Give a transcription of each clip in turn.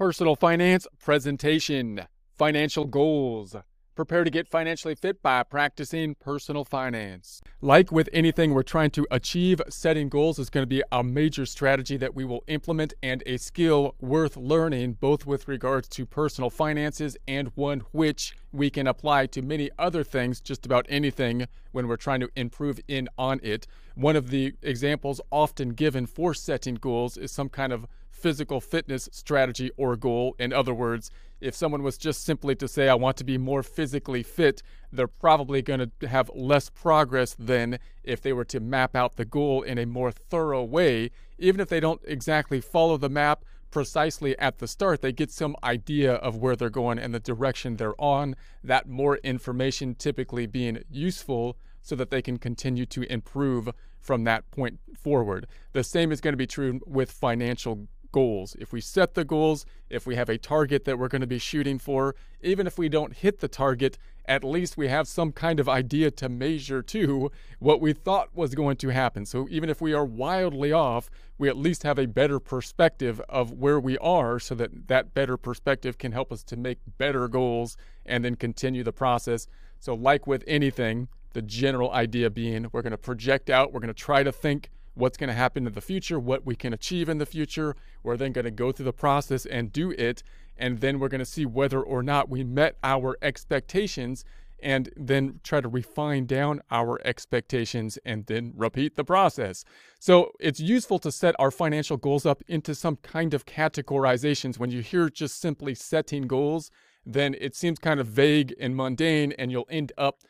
Personal finance presentation, financial goals. Prepare to get financially fit by practicing personal finance. Like with anything we're trying to achieve, setting goals is going to be a major strategy that we will implement and a skill worth learning, both with regards to personal finances and one which we can apply to many other things, just about anything when we're trying to improve in on it. One of the examples often given for setting goals is some kind of physical fitness strategy or goal. In other words, if someone was just simply to say, I want to be more physically fit, they're probably going to have less progress than if they were to map out the goal in a more thorough way. Even if they don't exactly follow the map precisely at the start, they get some idea of where they're going and the direction they're on. That more information typically being useful so that they can continue to improve from that point forward. The same is going to be true with financial goals. If we set the goals, if we have a target that we're going to be shooting for, even if we don't hit the target, at least we have some kind of idea to measure to what we thought was going to happen. So even if we are wildly off, we at least have a better perspective of where we are so that that better perspective can help us to make better goals and then continue the process. So like with anything, the general idea being we're going to project out, we're going to try to think what's going to happen in the future, what we can achieve in the future. We're then going to go through the process and do it. And then we're going to see whether or not we met our expectations and then try to refine down our expectations and then repeat the process. So it's useful to set our financial goals up into some kind of categorizations. When you hear just simply setting goals, then it seems kind of vague and mundane, and you'll end up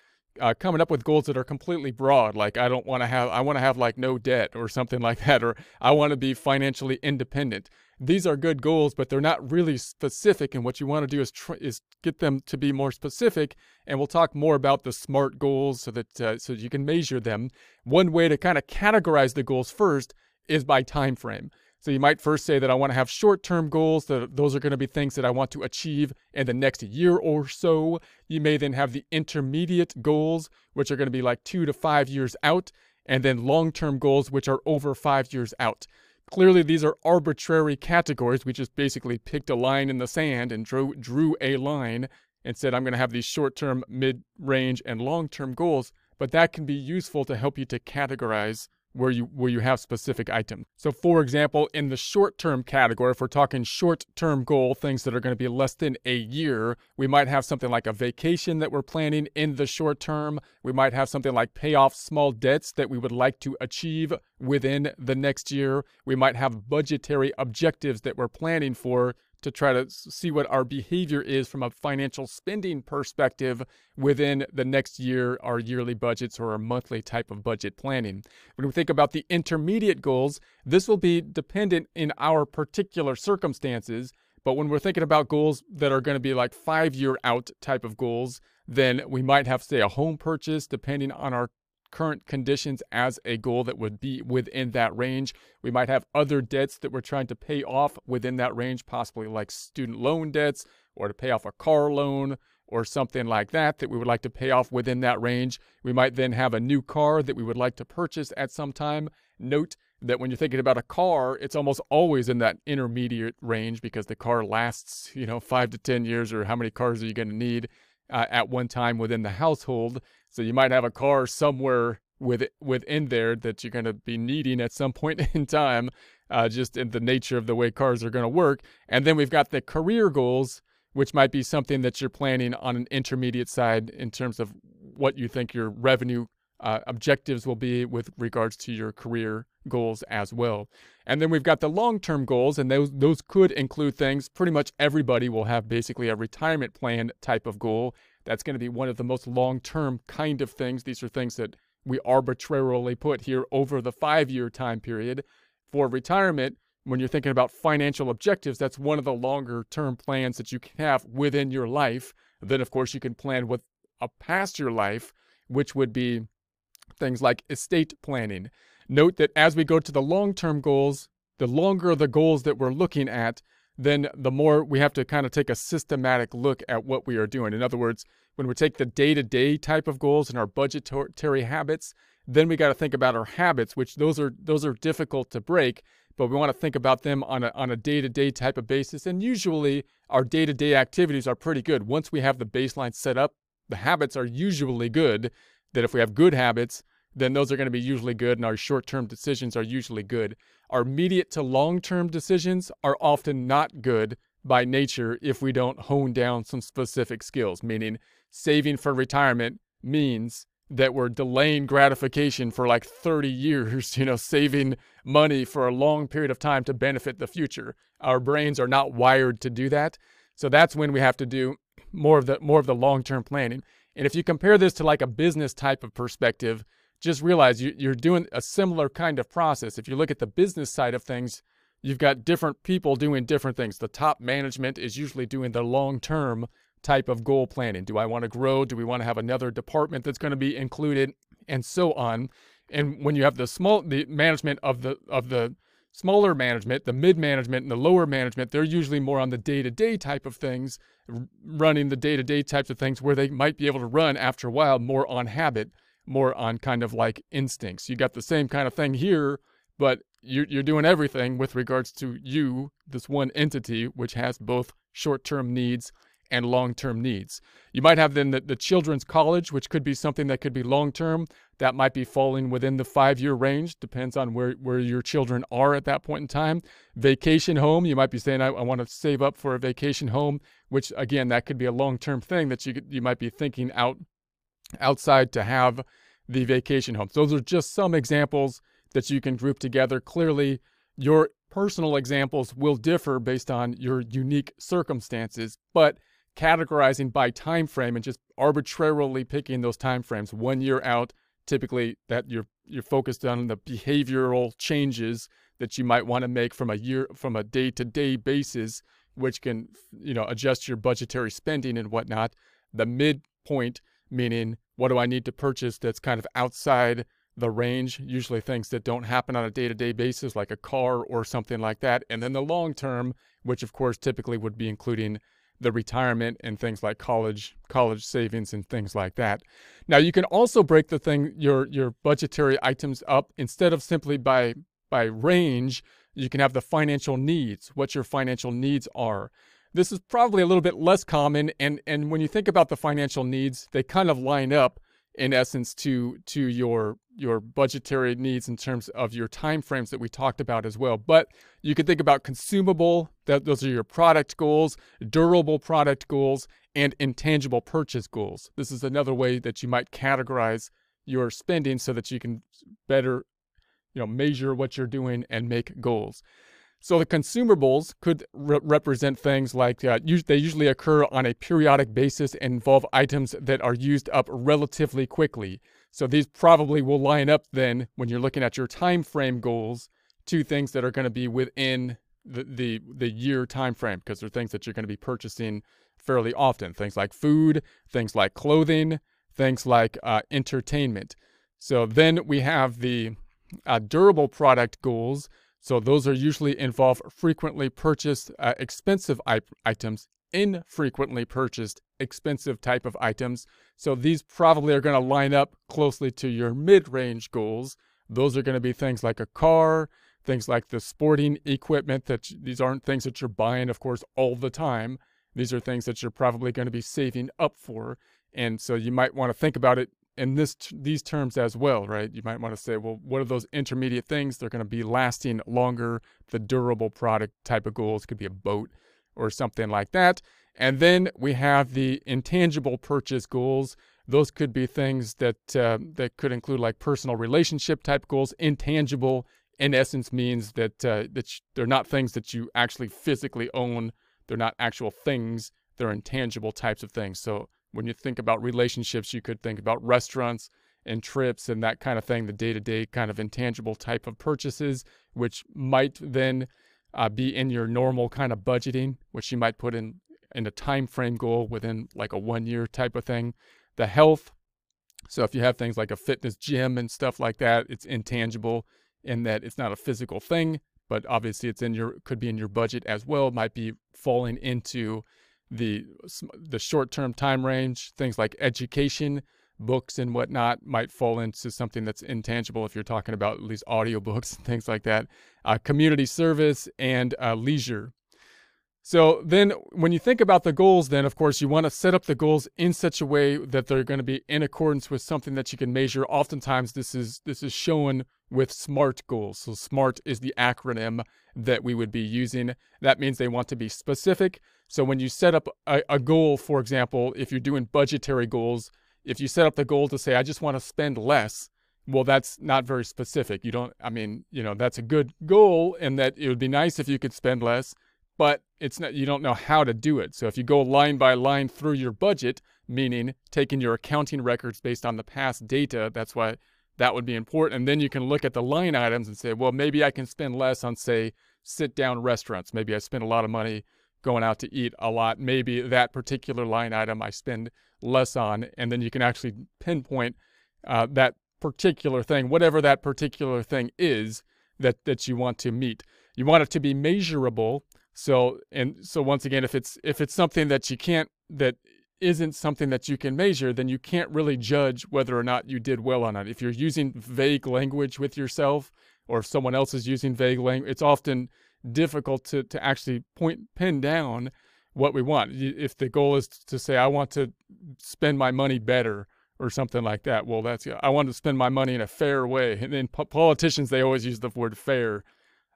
uh, coming up with goals that are completely broad like i don't want to have i want to have like no debt or something like that or i want to be financially independent. These are good goals but they're not really specific and what you want to do is tr- is get them to be more specific and we'll talk more about the smart goals so that uh, so you can measure them. One way to kind of categorize the goals first is by time frame so you might first say that I want to have short term goals, that those are going to be things that I want to achieve in the next year or so. You may then have the intermediate goals, which are going to be like two to five years out, and then long term goals, which are over five years out. Clearly, these are arbitrary categories. We just basically picked a line in the sand and drew, drew a line and said, I'm going to have these short term, mid range, and long term goals. But that can be useful to help you to categorize where you where you have specific items. So for example, in the short-term category, if we're talking short-term goal, things that are going to be less than a year, we might have something like a vacation that we're planning in the short term. We might have something like pay off small debts that we would like to achieve within the next year. We might have budgetary objectives that we're planning for to try to see what our behavior is from a financial spending perspective within the next year, our yearly budgets or our monthly type of budget planning. When we think about the intermediate goals, this will be dependent in our particular circumstances. But when we're thinking about goals that are going to be like five year out type of goals, then we might have, say, a home purchase depending on our current conditions as a goal that would be within that range. We might have other debts that we're trying to pay off within that range, possibly like student loan debts or to pay off a car loan or something like that that we would like to pay off within that range. We might then have a new car that we would like to purchase at some time. Note that when you're thinking about a car, it's almost always in that intermediate range because the car lasts, you know, five to 10 years or how many cars are you going to need uh, at one time within the household. So you might have a car somewhere with within there that you're going to be needing at some point in time, uh, just in the nature of the way cars are going to work. And then we've got the career goals, which might be something that you're planning on an intermediate side in terms of what you think your revenue uh, objectives will be with regards to your career goals as well. And then we've got the long-term goals, and those those could include things. Pretty much everybody will have basically a retirement plan type of goal. That's going to be one of the most long-term kind of things. These are things that we arbitrarily put here over the five-year time period for retirement. When you're thinking about financial objectives, that's one of the longer term plans that you can have within your life. Then, of course, you can plan with a past your life, which would be things like estate planning. Note that as we go to the long term goals, the longer the goals that we're looking at, then the more we have to kind of take a systematic look at what we are doing. In other words, when we take the day to day type of goals and our budgetary habits, then we got to think about our habits, which those are those are difficult to break but we want to think about them on a, on a day-to-day type of basis. And usually our day-to-day activities are pretty good. Once we have the baseline set up, the habits are usually good. That if we have good habits, then those are going to be usually good and our short-term decisions are usually good. Our immediate to long-term decisions are often not good by nature if we don't hone down some specific skills, meaning saving for retirement means that we're delaying gratification for like 30 years, you know, saving money for a long period of time to benefit the future. Our brains are not wired to do that. So that's when we have to do more of the more of the long-term planning. And if you compare this to like a business type of perspective, just realize you, you're doing a similar kind of process. If you look at the business side of things, you've got different people doing different things. The top management is usually doing the long-term type of goal planning. Do I want to grow? Do we want to have another department that's going to be included and so on? And when you have the small the management of the of the smaller management, the mid management and the lower management, they're usually more on the day-to-day type of things, running the day-to-day types of things where they might be able to run after a while more on habit, more on kind of like instincts. You got the same kind of thing here, but you're, you're doing everything with regards to you, this one entity, which has both short-term needs and long term needs. You might have then the, the children's college, which could be something that could be long term. That might be falling within the five year range, depends on where, where your children are at that point in time. Vacation home, you might be saying, I, I want to save up for a vacation home, which again, that could be a long term thing that you, you might be thinking out outside to have the vacation home. Those are just some examples that you can group together. Clearly, your personal examples will differ based on your unique circumstances, but categorizing by time frame and just arbitrarily picking those time frames one year out typically that you're you're focused on the behavioral changes that you might want to make from a year from a day-to-day basis which can you know adjust your budgetary spending and whatnot the midpoint meaning what do i need to purchase that's kind of outside the range usually things that don't happen on a day-to-day basis like a car or something like that and then the long term which of course typically would be including the retirement and things like college college savings and things like that. Now you can also break the thing your your budgetary items up instead of simply by by range, you can have the financial needs, what your financial needs are. This is probably a little bit less common and and when you think about the financial needs, they kind of line up in essence to to your your budgetary needs in terms of your time frames that we talked about as well. But you can think about consumable, that those are your product goals, durable product goals, and intangible purchase goals. This is another way that you might categorize your spending so that you can better you know measure what you're doing and make goals. So the consumables could re- represent things like uh, us- they usually occur on a periodic basis and involve items that are used up relatively quickly. So these probably will line up then when you're looking at your time frame goals to things that are going to be within the, the the year time frame because they're things that you're going to be purchasing fairly often. Things like food, things like clothing, things like uh, entertainment. So then we have the uh, durable product goals so those are usually involve frequently purchased uh, expensive items, infrequently purchased expensive type of items. So these probably are going to line up closely to your mid-range goals. Those are going to be things like a car, things like the sporting equipment that these aren't things that you're buying of course all the time. These are things that you're probably going to be saving up for. And so you might want to think about it in this these terms as well, right? You might want to say, well, what are those intermediate things? They're going to be lasting longer. The durable product type of goals could be a boat or something like that. And then we have the intangible purchase goals. Those could be things that uh, that could include like personal relationship type goals. Intangible, in essence, means that uh, that they're not things that you actually physically own. They're not actual things. They're intangible types of things. So when you think about relationships, you could think about restaurants and trips and that kind of thing, the day to day kind of intangible type of purchases, which might then uh, be in your normal kind of budgeting, which you might put in in a time frame goal within like a one year type of thing. The health, so if you have things like a fitness gym and stuff like that, it's intangible in that it's not a physical thing, but obviously it's in your could be in your budget as well. It might be falling into the the short-term time range, things like education books and whatnot might fall into something that's intangible if you're talking about at least audiobooks and things like that. Uh, community service and uh, leisure. So then when you think about the goals, then of course you want to set up the goals in such a way that they're going to be in accordance with something that you can measure. Oftentimes this is this is shown with SMART goals. So SMART is the acronym that we would be using. That means they want to be specific. So when you set up a, a goal, for example, if you're doing budgetary goals, if you set up the goal to say, I just want to spend less, well, that's not very specific. You don't, I mean, you know, that's a good goal and that it would be nice if you could spend less, but it's not, you don't know how to do it. So if you go line by line through your budget, meaning taking your accounting records based on the past data, that's why that would be important. And then you can look at the line items and say, well, maybe I can spend less on, say, sit down restaurants. Maybe I spend a lot of money going out to eat a lot. Maybe that particular line item I spend less on, and then you can actually pinpoint uh, that particular thing, whatever that particular thing is that that you want to meet. You want it to be measurable. So and so once again, if it's if it's something that you can't that isn't something that you can measure, then you can't really judge whether or not you did well on it. If you're using vague language with yourself, or if someone else is using vague language, it's often difficult to, to actually point pin down what we want. If the goal is to say, I want to spend my money better or something like that, well, that's, I want to spend my money in a fair way. And then politicians, they always use the word fair.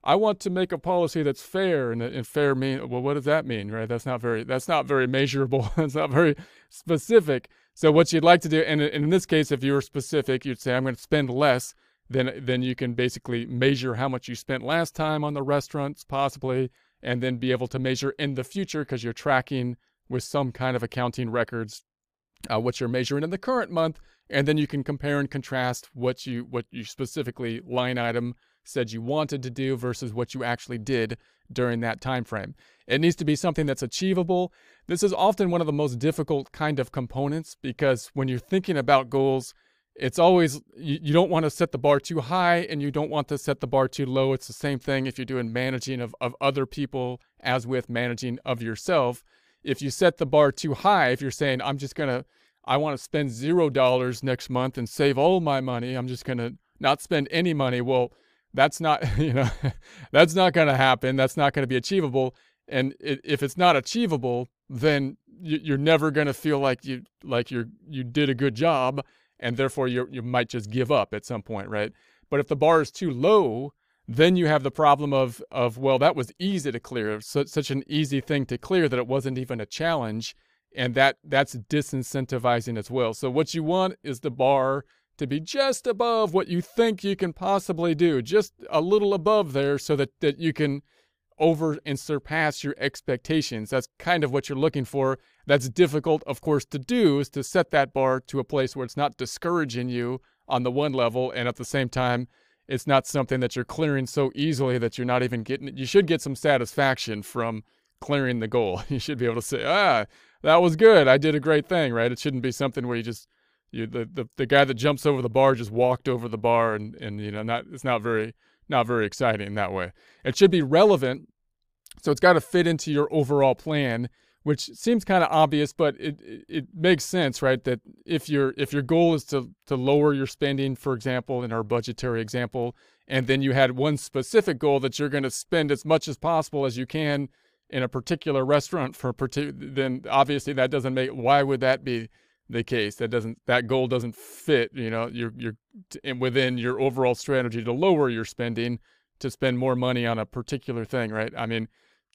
I want to make a policy that's fair and, and fair mean, well, what does that mean, right? That's not very, that's not very measurable. that's not very specific. So what you'd like to do, and in this case, if you were specific, you'd say, I'm going to spend less then then you can basically measure how much you spent last time on the restaurants possibly and then be able to measure in the future because you're tracking with some kind of accounting records uh, what you're measuring in the current month and then you can compare and contrast what you what you specifically line item said you wanted to do versus what you actually did during that time frame it needs to be something that's achievable. This is often one of the most difficult kind of components because when you're thinking about goals it's always you, you don't want to set the bar too high and you don't want to set the bar too low. It's the same thing if you're doing managing of, of other people as with managing of yourself. If you set the bar too high if you're saying i'm just to i want to spend zero dollars next month and save all my money i'm just to not spend any money well that's not you know that's not going to happen that's not going to be achievable and it, if it's not achievable then you're never going to feel like you like you're you did a good job and therefore you you might just give up at some point, right? But if the bar is too low, then you have the problem of of well, that was easy to clear, so, such an easy thing to clear that it wasn't even a challenge, and that that's disincentivizing as well. So what you want is the bar to be just above what you think you can possibly do, just a little above there, so that that you can over and surpass your expectations. That's kind of what you're looking for. That's difficult, of course, to do is to set that bar to a place where it's not discouraging you on the one level, and at the same time, it's not something that you're clearing so easily that you're not even getting You should get some satisfaction from clearing the goal. You should be able to say, ah, that was good. I did a great thing, right? It shouldn't be something where you just you the, the, the guy that jumps over the bar just walked over the bar and, and you know not it's not very not very exciting that way. It should be relevant, so it's got to fit into your overall plan, which seems kind of obvious, but it, it, it makes sense, right? That if your if your goal is to to lower your spending, for example, in our budgetary example, and then you had one specific goal that you're going to spend as much as possible as you can in a particular restaurant for particular, then obviously that doesn't make. Why would that be? The case that doesn't that goal doesn't fit you know you're you're within your overall strategy to lower your spending to spend more money on a particular thing right? I mean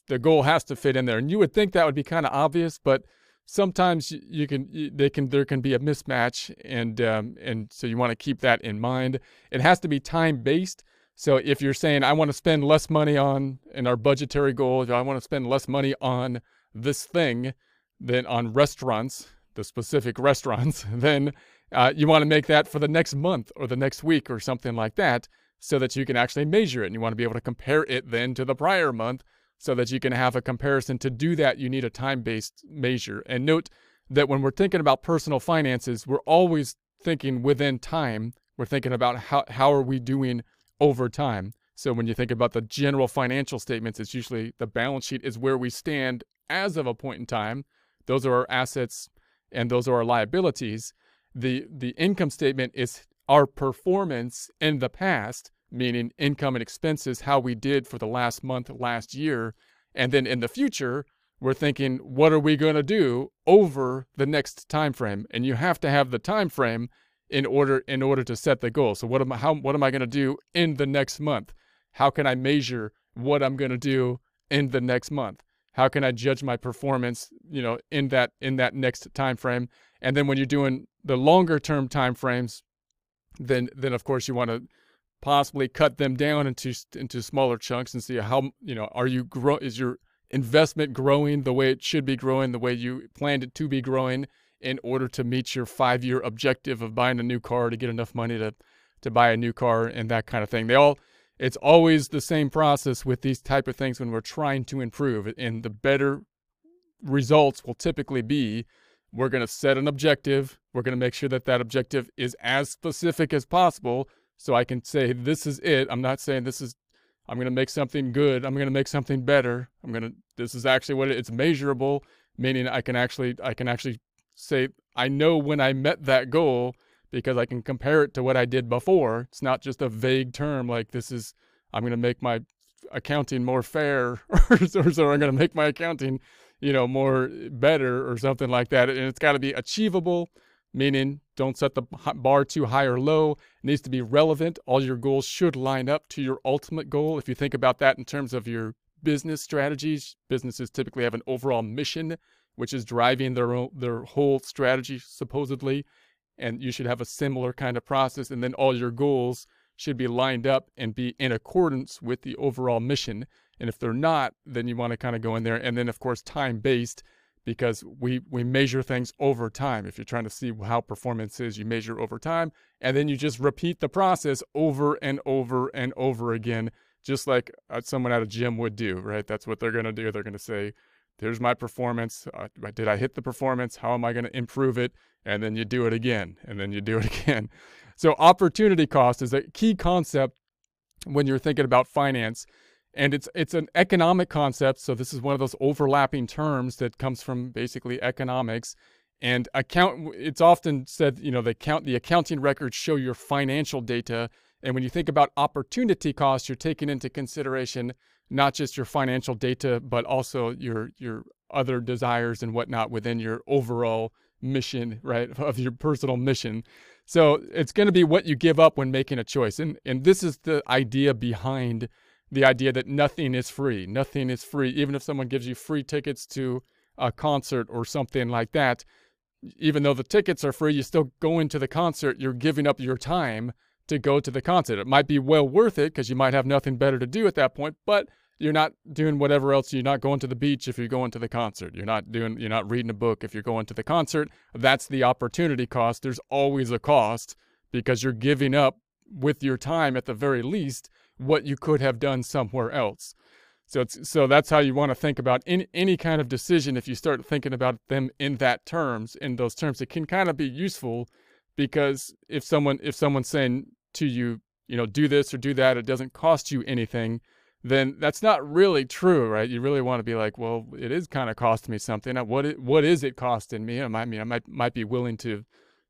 the goal has to fit in there. And you would think that would be kind of obvious but sometimes you can they can there can be a mismatch and um, and so you want to keep that in mind. It has to be time based so if you're saying i want to spend less money on in our budgetary goal i want to spend less money on this thing than on restaurants the specific restaurants, then uh, you want to make that for the next month or the next week or something like that so that you can actually measure it. And you want to be able to compare it then to the prior month so that you can have a comparison. To do that, you need a time based measure. And note that when we're thinking about personal finances, we're always thinking within time. We're thinking about how, how are we doing over time. So when you think about the general financial statements, it's usually the balance sheet is where we stand as of a point in time. Those are our assets, and those are our liabilities. the the income statement is our performance in the past, meaning income and expenses, how we did for the last month, last year, and then in the future, we're thinking, what are we going to do over the next time frame? And you have to have the time frame in order in order to set the goal. So what am I how what am I going to do in the next month? How can I measure what I'm going to do in the next month? How can I judge my performance, you know, in that in that next time frame? And then when you're doing the longer term time frames, then then of course you want to possibly cut them down into into smaller chunks and see how you know are you grow is your investment growing the way it should be growing the way you planned it to be growing in order to meet your five year objective of buying a new car to get enough money to to buy a new car and that kind of thing they all it's always the same process with these type of things when we're trying to improve and the better results will typically be we're going to set an objective. We're going to make sure that that objective is as specific as possible so I can say, this is it. I'm not saying this is, I'm going to make something good. I'm going to make something better. I'm going to, this is actually what it, it's measurable, meaning I can actually, I can actually say, I know when I met that goal because I can compare it to what I did before. It's not just a vague term like this is, I'm going to make my accounting more fair or, so I'm going to make my accounting you know, more better or something like that. And it's got to be achievable, meaning don't set the bar too high or low. It needs to be relevant. All your goals should line up to your ultimate goal. If you think about that in terms of your business strategies, businesses typically have an overall mission, which is driving their own, their whole strategy supposedly. And you should have a similar kind of process. And then all your goals should be lined up and be in accordance with the overall mission. And if they're not, then you want to kind of go in there. And then, of course, time based because we, we measure things over time. If you're trying to see how performance is, you measure over time. And then you just repeat the process over and over and over again, just like uh, someone at a gym would do, right? That's what they're going to do. They're going to say, there's my performance. Uh, did I hit the performance? How am I going to improve it? And then you do it again, and then you do it again. So, opportunity cost is a key concept when you're thinking about finance and it's it's an economic concept so this is one of those overlapping terms that comes from basically economics and account it's often said you know the count the accounting records show your financial data and when you think about opportunity cost you're taking into consideration not just your financial data but also your your other desires and whatnot within your overall mission right of your personal mission so it's going to be what you give up when making a choice and and this is the idea behind the idea that nothing is free. Nothing is free. Even if someone gives you free tickets to a concert or something like that, even though the tickets are free, you still go into the concert, you're giving up your time to go to the concert. It might be well worth it because you might have nothing better to do at that point, but you're not doing whatever else. You're not going to the beach if you're going to the concert. You're not doing you're not reading a book if you're going to the concert. That's the opportunity cost. There's always a cost because you're giving up with your time at the very least what you could have done somewhere else. So it's, so that's how you want to think about any, any kind of decision. If you start thinking about them in that terms, in those terms, it can kind of be useful because if someone if someone's saying to you, you know, do this or do that, it doesn't cost you anything, then that's not really true, right? You really want to be like, well, it is kind of costing me something. Uh, what is, what is it costing me? Um, I mean, I might might be willing to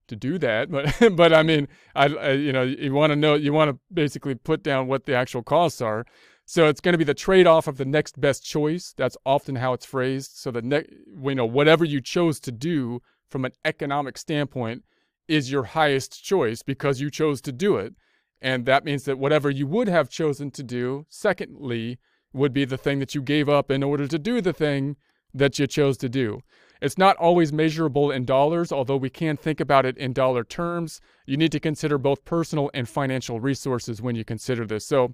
to do that. But but I mean, I, I you know you want to know you want to basically put down what the actual costs are. So it's going to be the trade-off of the next best choice. That's often how it's phrased. So the next, you know, whatever you chose to do from an economic standpoint is your highest choice because you chose to do it. And that means that whatever you would have chosen to do, secondly, would be the thing that you gave up in order to do the thing that you chose to do. It's not always measurable in dollars, although we can think about it in dollar terms. You need to consider both personal and financial resources when you consider this. So,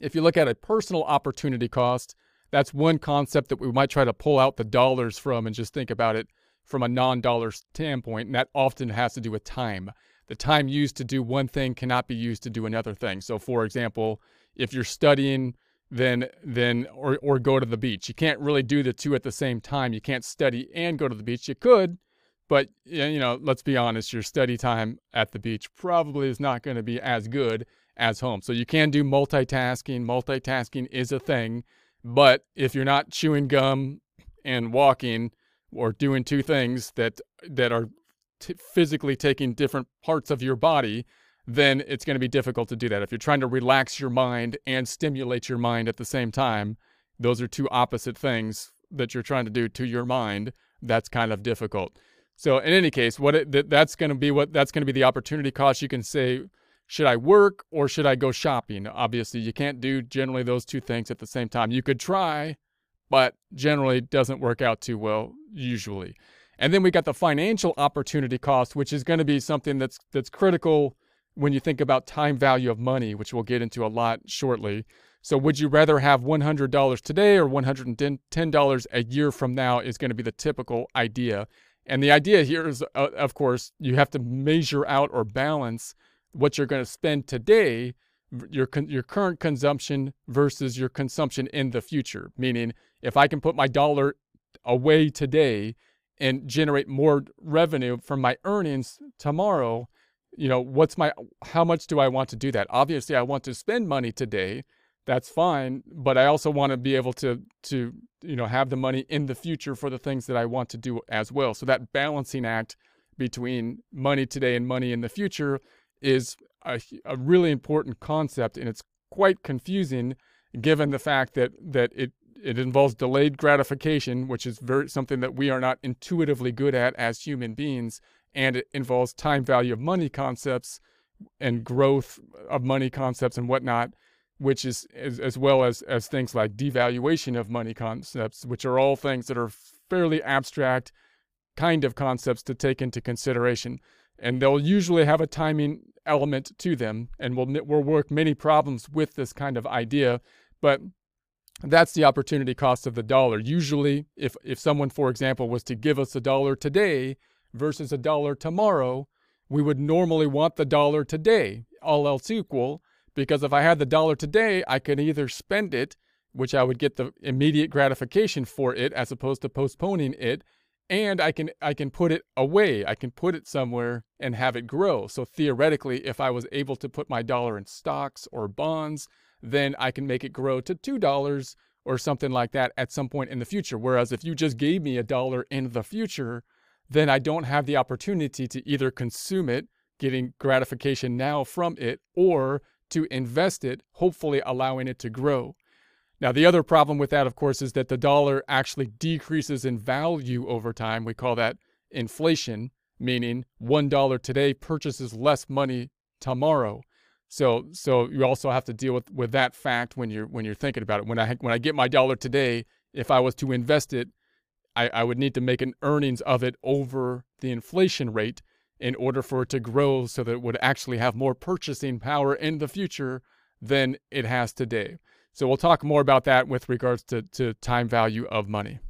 if you look at a personal opportunity cost, that's one concept that we might try to pull out the dollars from and just think about it from a non dollar standpoint. And that often has to do with time. The time used to do one thing cannot be used to do another thing. So, for example, if you're studying then then or or go to the beach. You can't really do the two at the same time. You can't study and go to the beach. You could, but you know, let's be honest, your study time at the beach probably is not going to be as good as home. So you can do multitasking. Multitasking is a thing, but if you're not chewing gum and walking or doing two things that that are t- physically taking different parts of your body, then it's going to be difficult to do that. If you're trying to relax your mind and stimulate your mind at the same time, those are two opposite things that you're trying to do to your mind. That's kind of difficult. So in any case, what it, that's going to be what that's going to be the opportunity cost. You can say, should I work or should I go shopping? Obviously, you can't do generally those two things at the same time. You could try, but generally doesn't work out too well usually. And then we got the financial opportunity cost, which is going to be something that's that's critical when you think about time value of money, which we'll get into a lot shortly. So, would you rather have $100 today or $110 a year from now? Is going to be the typical idea. And the idea here is, uh, of course, you have to measure out or balance what you're going to spend today, your your current consumption versus your consumption in the future. Meaning, if I can put my dollar away today and generate more revenue from my earnings tomorrow, you know, what's my how much do I want to do that? Obviously, I want to spend money today. That's fine, but I also want to be able to to you know have the money in the future for the things that I want to do as well. So that balancing act between money today and money in the future is a, a really important concept, and it's quite confusing given the fact that that it it involves delayed gratification, which is very something that we are not intuitively good at as human beings, and it involves time value of money concepts and growth of money concepts and whatnot, which is as, as well as as things like devaluation of money concepts, which are all things that are fairly abstract kind of concepts to take into consideration, and they'll usually have a timing element to them, and we'll we'll work many problems with this kind of idea, but that's the opportunity cost of the dollar. Usually, if, if someone, for example, was to give us a dollar today versus a dollar tomorrow, we would normally want the dollar today, all else equal, because if I had the dollar today, I could either spend it, which I would get the immediate gratification for it as opposed to postponing it, and I can I can put it away. I can put it somewhere and have it grow. So theoretically, if I was able to put my dollar in stocks or bonds, then I can make it grow to $2 or something like that at some point in the future. Whereas if you just gave me a dollar in the future, then I don't have the opportunity to either consume it, getting gratification now from it, or to invest it, hopefully allowing it to grow. Now, the other problem with that, of course, is that the dollar actually decreases in value over time. We call that inflation, meaning $1 today purchases less money tomorrow. So so you also have to deal with, with that fact when you're when you're thinking about it. When I when I get my dollar today, if I was to invest it, I, I would need to make an earnings of it over the inflation rate in order for it to grow so that it would actually have more purchasing power in the future than it has today. So we'll talk more about that with regards to, to time value of money.